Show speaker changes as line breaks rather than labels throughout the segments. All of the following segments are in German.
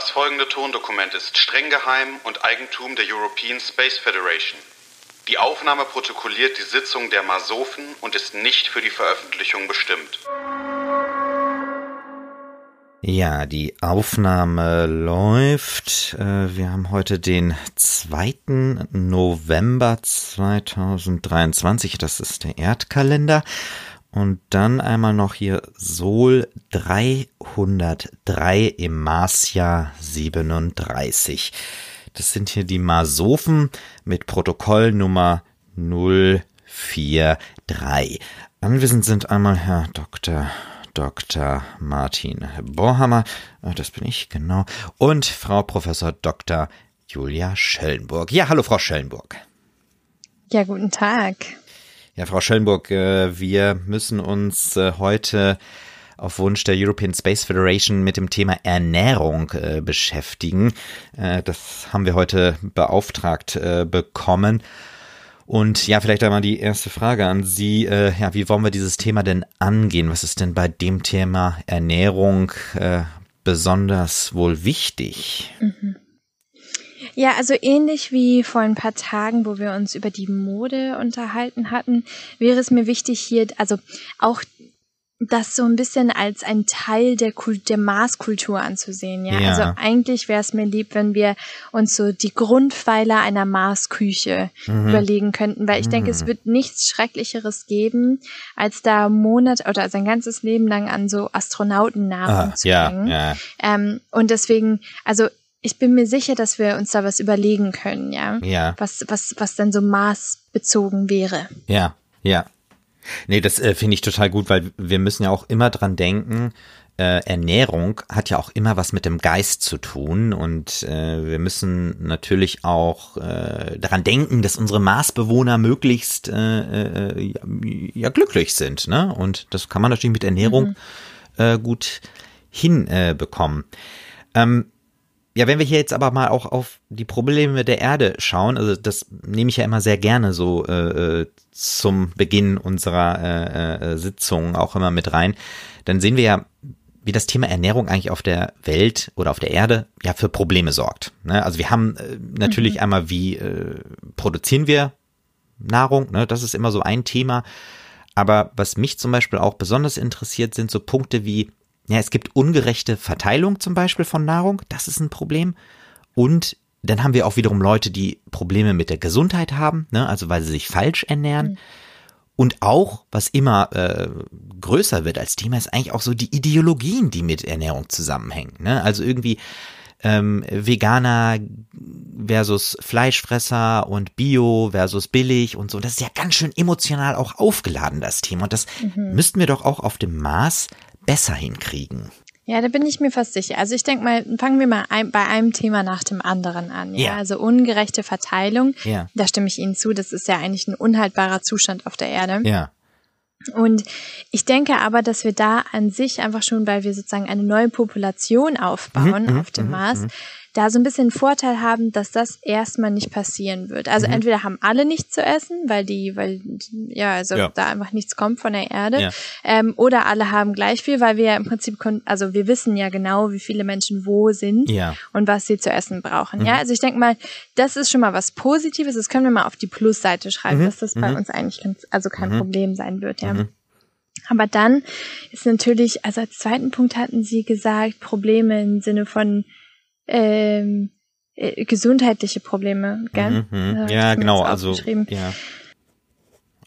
Das folgende Tondokument ist streng geheim und Eigentum der European Space Federation. Die Aufnahme protokolliert die Sitzung der Masofen und ist nicht für die Veröffentlichung bestimmt.
Ja, die Aufnahme läuft. Äh, wir haben heute den 2. November 2023. Das ist der Erdkalender. Und dann einmal noch hier Sol 303 im Marsjahr 37. Das sind hier die Marsophen mit Protokollnummer 043. Anwesend sind einmal Herr Dr. Dr. Martin Borhammer, äh, das bin ich, genau, und Frau Professor Dr. Julia Schellenburg. Ja, hallo Frau Schellenburg.
Ja, guten Tag.
Ja, Frau Schellenburg, äh, wir müssen uns äh, heute auf Wunsch der European Space Federation mit dem Thema Ernährung beschäftigen. das haben wir heute beauftragt bekommen. Und ja, vielleicht einmal die erste Frage an Sie. Äh, ja, wie wollen wir dieses Thema denn angehen? Was ist denn bei dem Thema Ernährung äh, besonders wohl wichtig? Mhm.
Ja, also ähnlich wie vor ein paar Tagen, wo wir uns über die Mode unterhalten hatten, wäre es mir wichtig hier, also auch das so ein bisschen als ein Teil der, Kult der Maßkultur anzusehen. Ja? ja. Also eigentlich wäre es mir lieb, wenn wir uns so die Grundpfeiler einer Maßküche mhm. überlegen könnten, weil ich mhm. denke, es wird nichts Schrecklicheres geben, als da Monat oder sein ganzes Leben lang an so Astronautennahrung ah, zu ja, bringen. Ja. Ähm, und deswegen, also ich bin mir sicher, dass wir uns da was überlegen können, ja. Ja. Was, was, was dann so maßbezogen wäre.
Ja, ja. Nee, das äh, finde ich total gut, weil wir müssen ja auch immer dran denken, äh, Ernährung hat ja auch immer was mit dem Geist zu tun und äh, wir müssen natürlich auch äh, daran denken, dass unsere Marsbewohner möglichst äh, äh, ja, ja, glücklich sind. Ne? Und das kann man natürlich mit Ernährung mhm. äh, gut hinbekommen. Äh, ähm, ja, wenn wir hier jetzt aber mal auch auf die Probleme der Erde schauen, also das nehme ich ja immer sehr gerne so äh, äh zum Beginn unserer äh, äh, Sitzung auch immer mit rein, dann sehen wir ja, wie das Thema Ernährung eigentlich auf der Welt oder auf der Erde ja für Probleme sorgt. Ne? Also wir haben äh, natürlich mhm. einmal, wie äh, produzieren wir Nahrung, ne? das ist immer so ein Thema. Aber was mich zum Beispiel auch besonders interessiert, sind so Punkte wie ja, es gibt ungerechte Verteilung zum Beispiel von Nahrung, das ist ein Problem. Und dann haben wir auch wiederum Leute, die Probleme mit der Gesundheit haben, ne, also weil sie sich falsch ernähren. Mhm. Und auch, was immer äh, größer wird als Thema, ist eigentlich auch so die Ideologien, die mit Ernährung zusammenhängen. Ne? Also irgendwie ähm, Veganer versus Fleischfresser und Bio versus billig und so. Das ist ja ganz schön emotional auch aufgeladen, das Thema. Und das mhm. müssten wir doch auch auf dem Maß besser hinkriegen.
Ja, da bin ich mir fast sicher. Also ich denke mal, fangen wir mal ein, bei einem Thema nach dem anderen an. Ja? ja. Also ungerechte Verteilung. Ja. Da stimme ich Ihnen zu. Das ist ja eigentlich ein unhaltbarer Zustand auf der Erde. Ja. Und ich denke aber, dass wir da an sich einfach schon, weil wir sozusagen eine neue Population aufbauen mhm, auf dem mhm, Mars, mhm da so ein bisschen Vorteil haben, dass das erstmal nicht passieren wird. Also mhm. entweder haben alle nichts zu essen, weil die, weil ja, also ja. da einfach nichts kommt von der Erde, ja. ähm, oder alle haben gleich viel, weil wir ja im Prinzip, also wir wissen ja genau, wie viele Menschen wo sind ja. und was sie zu essen brauchen. Mhm. Ja, also ich denke mal, das ist schon mal was Positives. Das können wir mal auf die Plusseite schreiben, mhm. dass das bei mhm. uns eigentlich ganz, also kein mhm. Problem sein wird. Ja. Mhm. Aber dann ist natürlich, also als zweiten Punkt hatten Sie gesagt, Probleme im Sinne von ähm, äh, gesundheitliche Probleme, gell?
Mhm, ja, genau, also ja.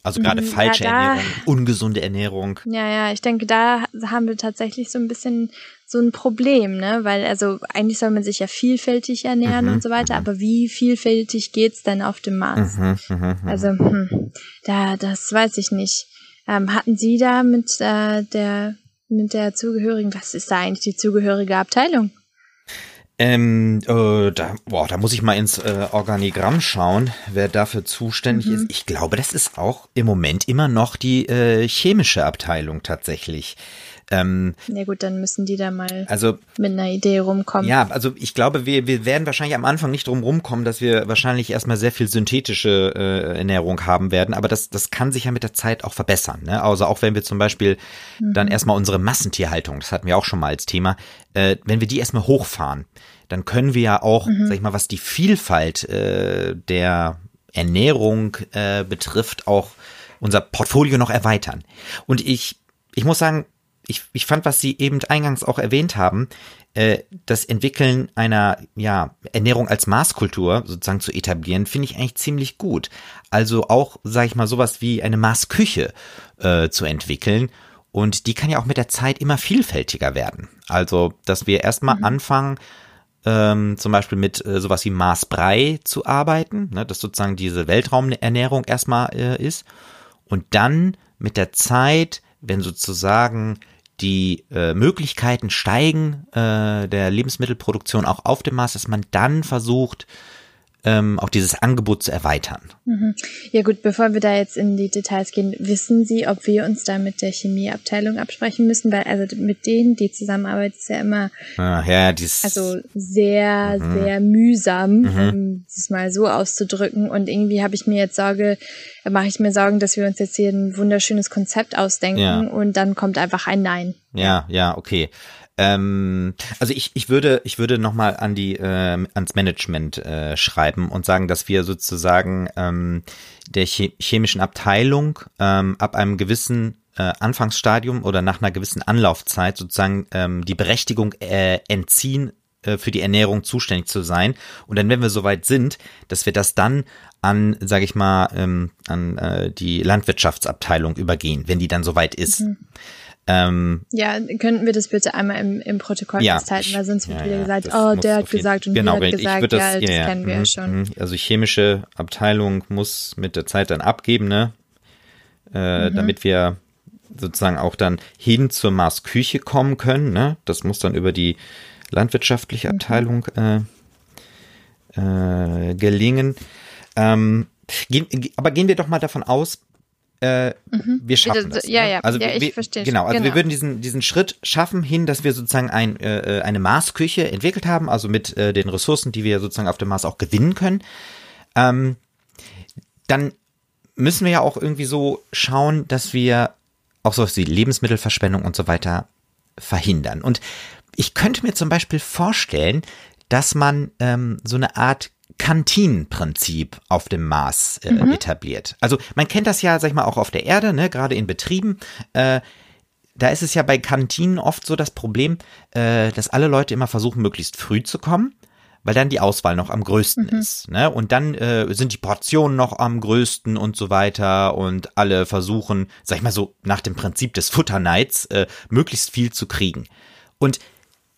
Also gerade mhm, falsche ja, da, Ernährung, ungesunde Ernährung.
Ja, ja, ich denke, da haben wir tatsächlich so ein bisschen so ein Problem, ne? Weil also eigentlich soll man sich ja vielfältig ernähren mhm, und so weiter, mhm. aber wie vielfältig geht's denn auf dem Mars? Mhm, mhm, mhm, also hm, da, das weiß ich nicht. Ähm, hatten Sie da mit äh, der mit der zugehörigen, was ist da eigentlich die zugehörige Abteilung?
Ähm, äh, da, boah, da muss ich mal ins äh, Organigramm schauen, wer dafür zuständig mhm. ist. Ich glaube, das ist auch im Moment immer noch die äh, chemische Abteilung tatsächlich. Ähm,
ja gut, dann müssen die da mal
also,
mit einer Idee rumkommen.
Ja, also ich glaube, wir, wir werden wahrscheinlich am Anfang nicht drum rumkommen, dass wir wahrscheinlich erstmal sehr viel synthetische äh, Ernährung haben werden, aber das, das kann sich ja mit der Zeit auch verbessern. Ne? Also auch wenn wir zum Beispiel mhm. dann erstmal unsere Massentierhaltung, das hatten wir auch schon mal als Thema, äh, wenn wir die erstmal hochfahren, dann können wir ja auch, mhm. sag ich mal, was die Vielfalt äh, der Ernährung äh, betrifft, auch unser Portfolio noch erweitern. Und ich, ich muss sagen, ich, ich fand, was Sie eben eingangs auch erwähnt haben, äh, das Entwickeln einer ja, Ernährung als Maßkultur sozusagen zu etablieren, finde ich eigentlich ziemlich gut. Also auch, sage ich mal, sowas wie eine Maßküche äh, zu entwickeln. Und die kann ja auch mit der Zeit immer vielfältiger werden. Also, dass wir erstmal mhm. anfangen, ähm, zum Beispiel mit äh, sowas wie Maßbrei zu arbeiten, ne, dass sozusagen diese Weltraumernährung erstmal äh, ist. Und dann mit der Zeit, wenn sozusagen die äh, Möglichkeiten steigen äh, der Lebensmittelproduktion auch auf dem Mars, dass man dann versucht, ähm, auch dieses Angebot zu erweitern.
Mhm. Ja gut, bevor wir da jetzt in die Details gehen, wissen Sie, ob wir uns da mit der Chemieabteilung absprechen müssen? Weil also mit denen, die Zusammenarbeit ist ja immer
ah, ja, dies,
also sehr, mhm. sehr mühsam, mhm. um es mal so auszudrücken. Und irgendwie habe ich mir jetzt Sorge, mache ich mir Sorgen, dass wir uns jetzt hier ein wunderschönes Konzept ausdenken ja. und dann kommt einfach ein Nein.
Ja, ja, okay. Ähm, also ich, ich würde, ich würde nochmal an die, äh, ans Management äh, schreiben und sagen, dass wir sozusagen ähm, der chemischen Abteilung ähm, ab einem gewissen äh, Anfangsstadium oder nach einer gewissen Anlaufzeit sozusagen ähm, die Berechtigung äh, entziehen, äh, für die Ernährung zuständig zu sein. Und dann, wenn wir soweit sind, dass wir das dann an, sage ich mal, ähm, an äh, die Landwirtschaftsabteilung übergehen, wenn die dann soweit ist. Mhm.
Ähm, ja, könnten wir das bitte einmal im, im Protokoll ja, festhalten, weil sonst wird ja, wieder gesagt, oh, der hat gesagt und
genau,
der hat gesagt,
das,
ja,
das ja, kennen wir ja mhm, schon. Mhm. Also chemische Abteilung muss mit der Zeit dann abgeben, ne? Äh, mhm. Damit wir sozusagen auch dann hin zur Marsküche kommen können, ne? Das muss dann über die landwirtschaftliche mhm. Abteilung äh, äh, gelingen. Ähm, gehen, aber gehen wir doch mal davon aus, äh, mhm. wir schaffen das.
Ja, ne? ja,
also
ja,
wir,
ich verstehe.
Genau, also genau. wir würden diesen, diesen Schritt schaffen hin, dass wir sozusagen ein, äh, eine Marsküche entwickelt haben, also mit äh, den Ressourcen, die wir sozusagen auf dem Mars auch gewinnen können. Ähm, dann müssen wir ja auch irgendwie so schauen, dass wir auch so die Lebensmittelverschwendung und so weiter verhindern. Und ich könnte mir zum Beispiel vorstellen, dass man ähm, so eine Art Kantinenprinzip auf dem Mars äh, mhm. etabliert. Also man kennt das ja, sag ich mal, auch auf der Erde, ne, gerade in Betrieben. Äh, da ist es ja bei Kantinen oft so das Problem, äh, dass alle Leute immer versuchen, möglichst früh zu kommen, weil dann die Auswahl noch am größten mhm. ist. Ne? Und dann äh, sind die Portionen noch am größten und so weiter und alle versuchen, sag ich mal so, nach dem Prinzip des Futterneids äh, möglichst viel zu kriegen. Und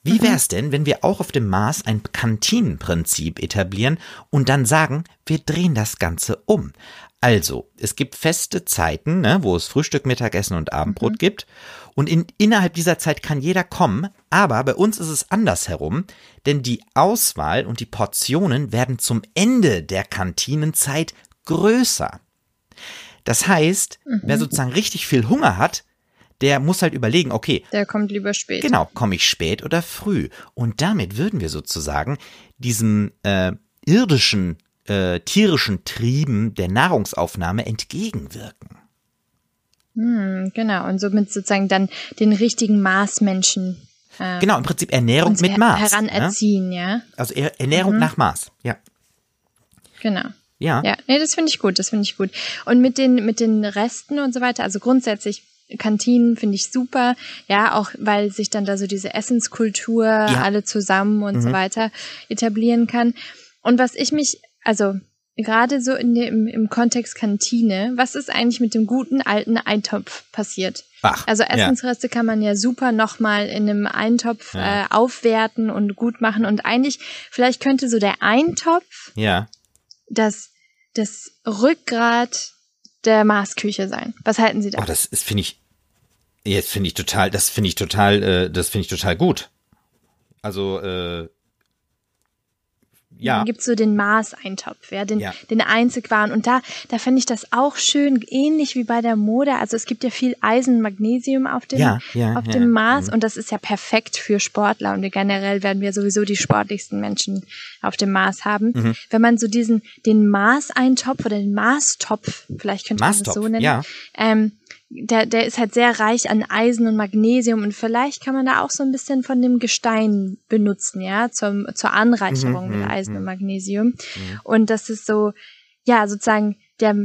wie mhm. wäre es denn, wenn wir auch auf dem Mars ein Kantinenprinzip etablieren und dann sagen, wir drehen das Ganze um? Also, es gibt feste Zeiten, ne, wo es Frühstück, Mittagessen und Abendbrot mhm. gibt. Und in, innerhalb dieser Zeit kann jeder kommen, aber bei uns ist es andersherum, denn die Auswahl und die Portionen werden zum Ende der Kantinenzeit größer. Das heißt, mhm. wer sozusagen richtig viel Hunger hat, der muss halt überlegen, okay.
Der kommt lieber spät.
Genau, komme ich spät oder früh? Und damit würden wir sozusagen diesem äh, irdischen, äh, tierischen Trieben der Nahrungsaufnahme entgegenwirken.
Hm, genau, und somit sozusagen dann den richtigen Maßmenschen.
Äh, genau, im Prinzip Ernährung mit Maß.
Heranerziehen, ja. ja?
Also Ernährung mhm. nach Maß, ja.
Genau. Ja. Ja, nee, das finde ich gut, das finde ich gut. Und mit den, mit den Resten und so weiter, also grundsätzlich Kantinen finde ich super, ja, auch weil sich dann da so diese Essenskultur ja. alle zusammen und mhm. so weiter etablieren kann. Und was ich mich, also gerade so in dem, im Kontext Kantine, was ist eigentlich mit dem guten alten Eintopf passiert?
Ach,
also Essensreste ja. kann man ja super nochmal in einem Eintopf ja. äh, aufwerten und gut machen. Und eigentlich, vielleicht könnte so der Eintopf
ja.
das, das Rückgrat der Marsküche sein. Was halten Sie da?
Oh, das ist, finde ich, jetzt finde ich total, das finde ich total, äh, das finde ich total gut. Also, äh,
Ja. Dann gibt's so den Maßeintopf, ja, den, ja. den Einzigwaren. Und da, da fände ich das auch schön, ähnlich wie bei der Mode. Also es gibt ja viel Eisen, Magnesium auf dem, ja, ja, auf dem Maß. Mhm. Und das ist ja perfekt für Sportler. Und generell werden wir sowieso die sportlichsten Menschen auf dem Maß haben. Mhm. Wenn man so diesen, den Maßeintopf oder den Maßtopf, vielleicht könnte man das so nennen, ja. ähm, der, der ist halt sehr reich an Eisen und Magnesium und vielleicht kann man da auch so ein bisschen von dem Gestein benutzen, ja, zum, zur Anreicherung mhm, mit mhm, Eisen mhm. und Magnesium. Mhm. Und das ist so, ja, sozusagen der,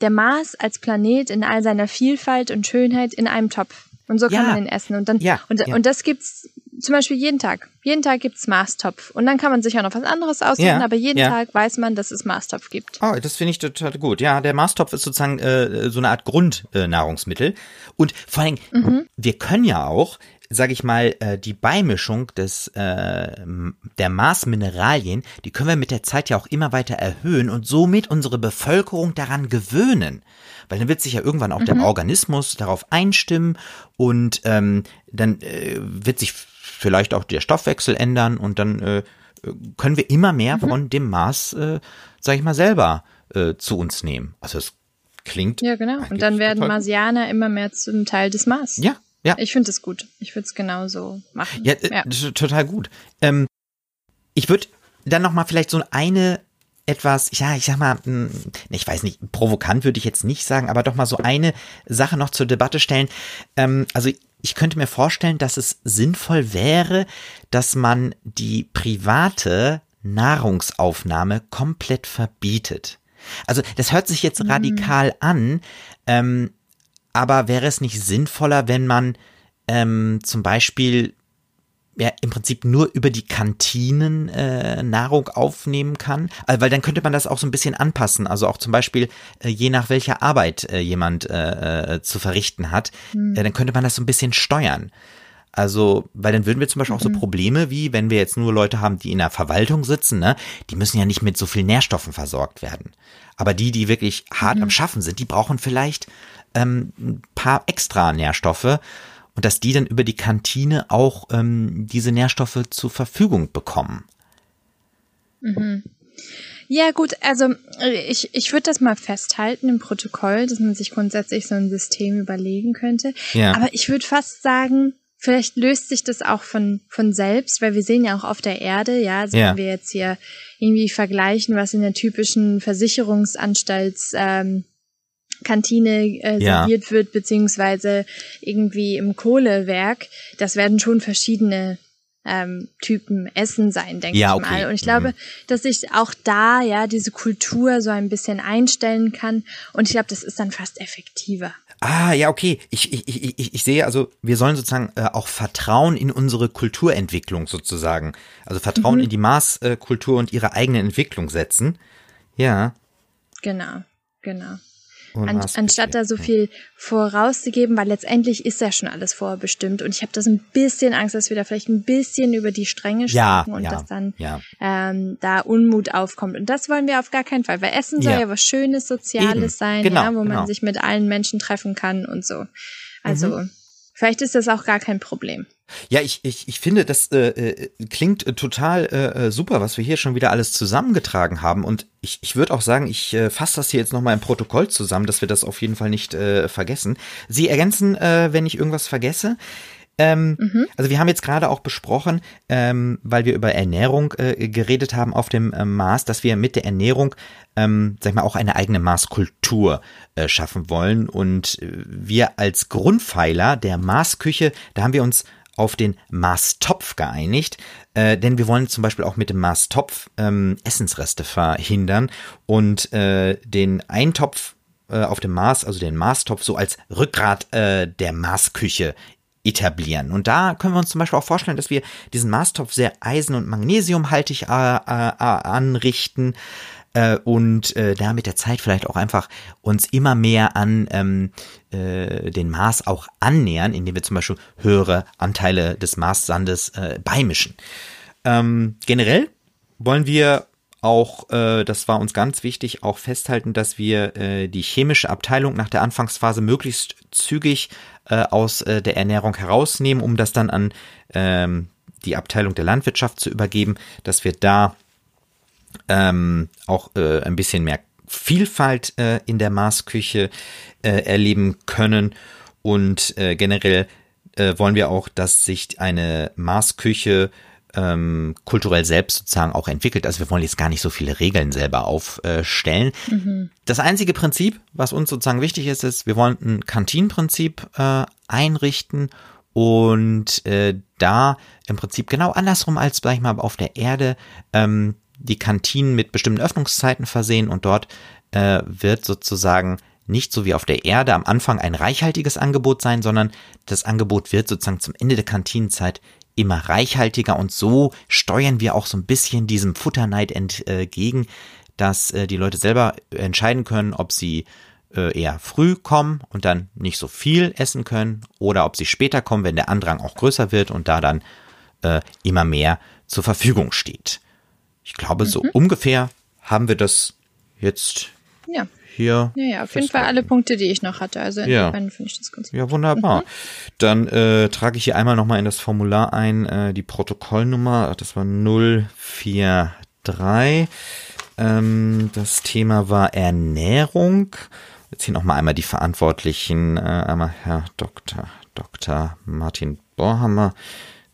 der Mars als Planet in all seiner Vielfalt und Schönheit in einem Topf. Und so kann ja. man ihn essen. Und dann, ja, und, ja. und das gibt's zum Beispiel jeden Tag. Jeden Tag gibt's Marstopf. Und dann kann man sich auch noch was anderes aussuchen, ja, aber jeden ja. Tag weiß man, dass es Marstopf gibt.
Oh, das finde ich total gut. Ja, der Marstopf ist sozusagen äh, so eine Art Grundnahrungsmittel. Äh, und vor allem, mhm. wir können ja auch, sage ich mal, äh, die Beimischung des äh, der Marsmineralien, die können wir mit der Zeit ja auch immer weiter erhöhen und somit unsere Bevölkerung daran gewöhnen weil dann wird sich ja irgendwann auch mhm. der Organismus darauf einstimmen und ähm, dann äh, wird sich vielleicht auch der Stoffwechsel ändern und dann äh, können wir immer mehr mhm. von dem Maß, äh, sag ich mal, selber äh, zu uns nehmen. Also es klingt.
Ja, genau. Und dann werden Marsianer immer mehr zum Teil des Mars.
Ja, ja.
Ich finde es gut. Ich würde es genauso machen.
Ja, ja. total gut. Ähm, ich würde dann noch mal vielleicht so eine etwas, ja, ich sag mal, hm, ich weiß nicht, provokant würde ich jetzt nicht sagen, aber doch mal so eine Sache noch zur Debatte stellen. Ähm, also ich könnte mir vorstellen, dass es sinnvoll wäre, dass man die private Nahrungsaufnahme komplett verbietet. Also das hört sich jetzt mhm. radikal an, ähm, aber wäre es nicht sinnvoller, wenn man ähm, zum Beispiel ja im Prinzip nur über die Kantinen äh, Nahrung aufnehmen kann, also, weil dann könnte man das auch so ein bisschen anpassen. Also auch zum Beispiel äh, je nach welcher Arbeit äh, jemand äh, äh, zu verrichten hat, mhm. dann könnte man das so ein bisschen steuern. Also, weil dann würden wir zum Beispiel auch so mhm. Probleme wie, wenn wir jetzt nur Leute haben, die in der Verwaltung sitzen, ne, die müssen ja nicht mit so viel Nährstoffen versorgt werden. Aber die, die wirklich hart mhm. am Schaffen sind, die brauchen vielleicht ähm, ein paar extra Nährstoffe und dass die dann über die Kantine auch ähm, diese Nährstoffe zur Verfügung bekommen.
Mhm. Ja, gut, also ich, ich würde das mal festhalten im Protokoll, dass man sich grundsätzlich so ein System überlegen könnte. Ja. Aber ich würde fast sagen, vielleicht löst sich das auch von, von selbst, weil wir sehen ja auch auf der Erde, ja, also ja. wenn wir jetzt hier irgendwie vergleichen, was in der typischen Versicherungsanstalts ähm, Kantine äh, ja. serviert wird, beziehungsweise irgendwie im Kohlewerk, das werden schon verschiedene ähm, Typen Essen sein, denke ja, ich okay. mal. Und ich glaube, mhm. dass ich auch da ja diese Kultur so ein bisschen einstellen kann. Und ich glaube, das ist dann fast effektiver.
Ah, ja, okay. Ich, ich, ich, ich sehe also, wir sollen sozusagen äh, auch Vertrauen in unsere Kulturentwicklung sozusagen. Also Vertrauen mhm. in die Maßkultur und ihre eigene Entwicklung setzen. Ja.
Genau, genau. An, anstatt da so viel vorauszugeben, weil letztendlich ist ja schon alles vorbestimmt. Und ich habe da so ein bisschen Angst, dass wir da vielleicht ein bisschen über die Stränge schlagen ja, und ja, dass dann ja. ähm, da Unmut aufkommt. Und das wollen wir auf gar keinen Fall, weil Essen soll ja, was Schönes, Soziales Eben. sein, genau, ja, wo genau. man sich mit allen Menschen treffen kann und so. Also mhm. vielleicht ist das auch gar kein Problem.
Ja, ich, ich, ich finde, das äh, äh klingt äh, total äh, äh, super, was wir hier schon wieder alles zusammengetragen haben. Und ich, ich würde auch sagen, ich äh, fasse das hier jetzt nochmal im Protokoll zusammen, dass wir das auf jeden Fall nicht äh, vergessen. Sie ergänzen, äh, wenn ich irgendwas vergesse. Ähm, mhm. Also wir haben jetzt gerade auch besprochen, ähm, weil wir über Ernährung äh, geredet haben auf dem äh, Mars, dass wir mit der Ernährung, ähm, sag ich mal, auch eine eigene Maßkultur äh, schaffen wollen. Und wir als Grundpfeiler der Marsküche, da haben wir uns auf den Maßtopf geeinigt, äh, denn wir wollen zum Beispiel auch mit dem Maßtopf ähm, Essensreste verhindern und äh, den Eintopf äh, auf dem Maß, also den Maßtopf, so als Rückgrat äh, der Maßküche etablieren. Und da können wir uns zum Beispiel auch vorstellen, dass wir diesen Maßtopf sehr eisen- und magnesiumhaltig äh, äh, anrichten äh, und äh, da mit der Zeit vielleicht auch einfach uns immer mehr an ähm, äh, den Mars auch annähern, indem wir zum Beispiel höhere Anteile des Marssandes äh, beimischen. Ähm, generell wollen wir auch, äh, das war uns ganz wichtig, auch festhalten, dass wir äh, die chemische Abteilung nach der Anfangsphase möglichst zügig äh, aus äh, der Ernährung herausnehmen, um das dann an ähm, die Abteilung der Landwirtschaft zu übergeben, dass wir da ähm, auch äh, ein bisschen mehr Vielfalt äh, in der Marsküche äh, erleben können. Und äh, generell äh, wollen wir auch, dass sich eine Marsküche ähm, kulturell selbst sozusagen auch entwickelt. Also wir wollen jetzt gar nicht so viele Regeln selber aufstellen. Mhm. Das einzige Prinzip, was uns sozusagen wichtig ist, ist, wir wollen ein Kantinenprinzip äh, einrichten und äh, da im Prinzip genau andersrum als, sag ich mal, auf der Erde ähm, die Kantinen mit bestimmten Öffnungszeiten versehen und dort äh, wird sozusagen nicht so wie auf der Erde am Anfang ein reichhaltiges Angebot sein, sondern das Angebot wird sozusagen zum Ende der Kantinenzeit immer reichhaltiger und so steuern wir auch so ein bisschen diesem Futterneid entgegen, dass äh, die Leute selber entscheiden können, ob sie äh, eher früh kommen und dann nicht so viel essen können oder ob sie später kommen, wenn der Andrang auch größer wird und da dann äh, immer mehr zur Verfügung steht. Ich glaube, mhm. so ungefähr haben wir das jetzt
ja.
hier.
Ja, ja, auf jeden Fall alle Punkte, die ich noch hatte. Also
ja. finde ich das ganz gut. Ja, wunderbar. Mhm. Dann äh, trage ich hier einmal nochmal in das Formular ein, äh, die Protokollnummer, das war 043. Ähm, das Thema war Ernährung. Jetzt hier nochmal einmal die Verantwortlichen, äh, einmal Herr Dr. Dr. Martin Borhammer,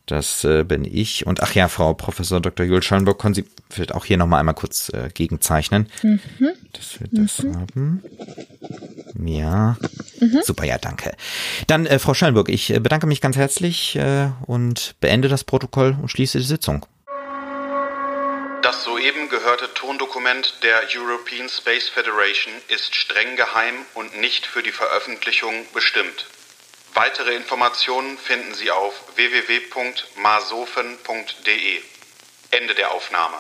das äh, bin ich. Und ach ja, Frau Professor Dr. Jules Schallenburg, können Sie vielleicht auch hier nochmal einmal kurz äh, gegenzeichnen, mhm. dass wir das mhm. haben. Ja, mhm. super, ja, danke. Dann, äh, Frau Schallenburg, ich äh, bedanke mich ganz herzlich äh, und beende das Protokoll und schließe die Sitzung.
Das soeben gehörte Tondokument der European Space Federation ist streng geheim und nicht für die Veröffentlichung bestimmt. Weitere Informationen finden Sie auf www.masofen.de. Ende der Aufnahme.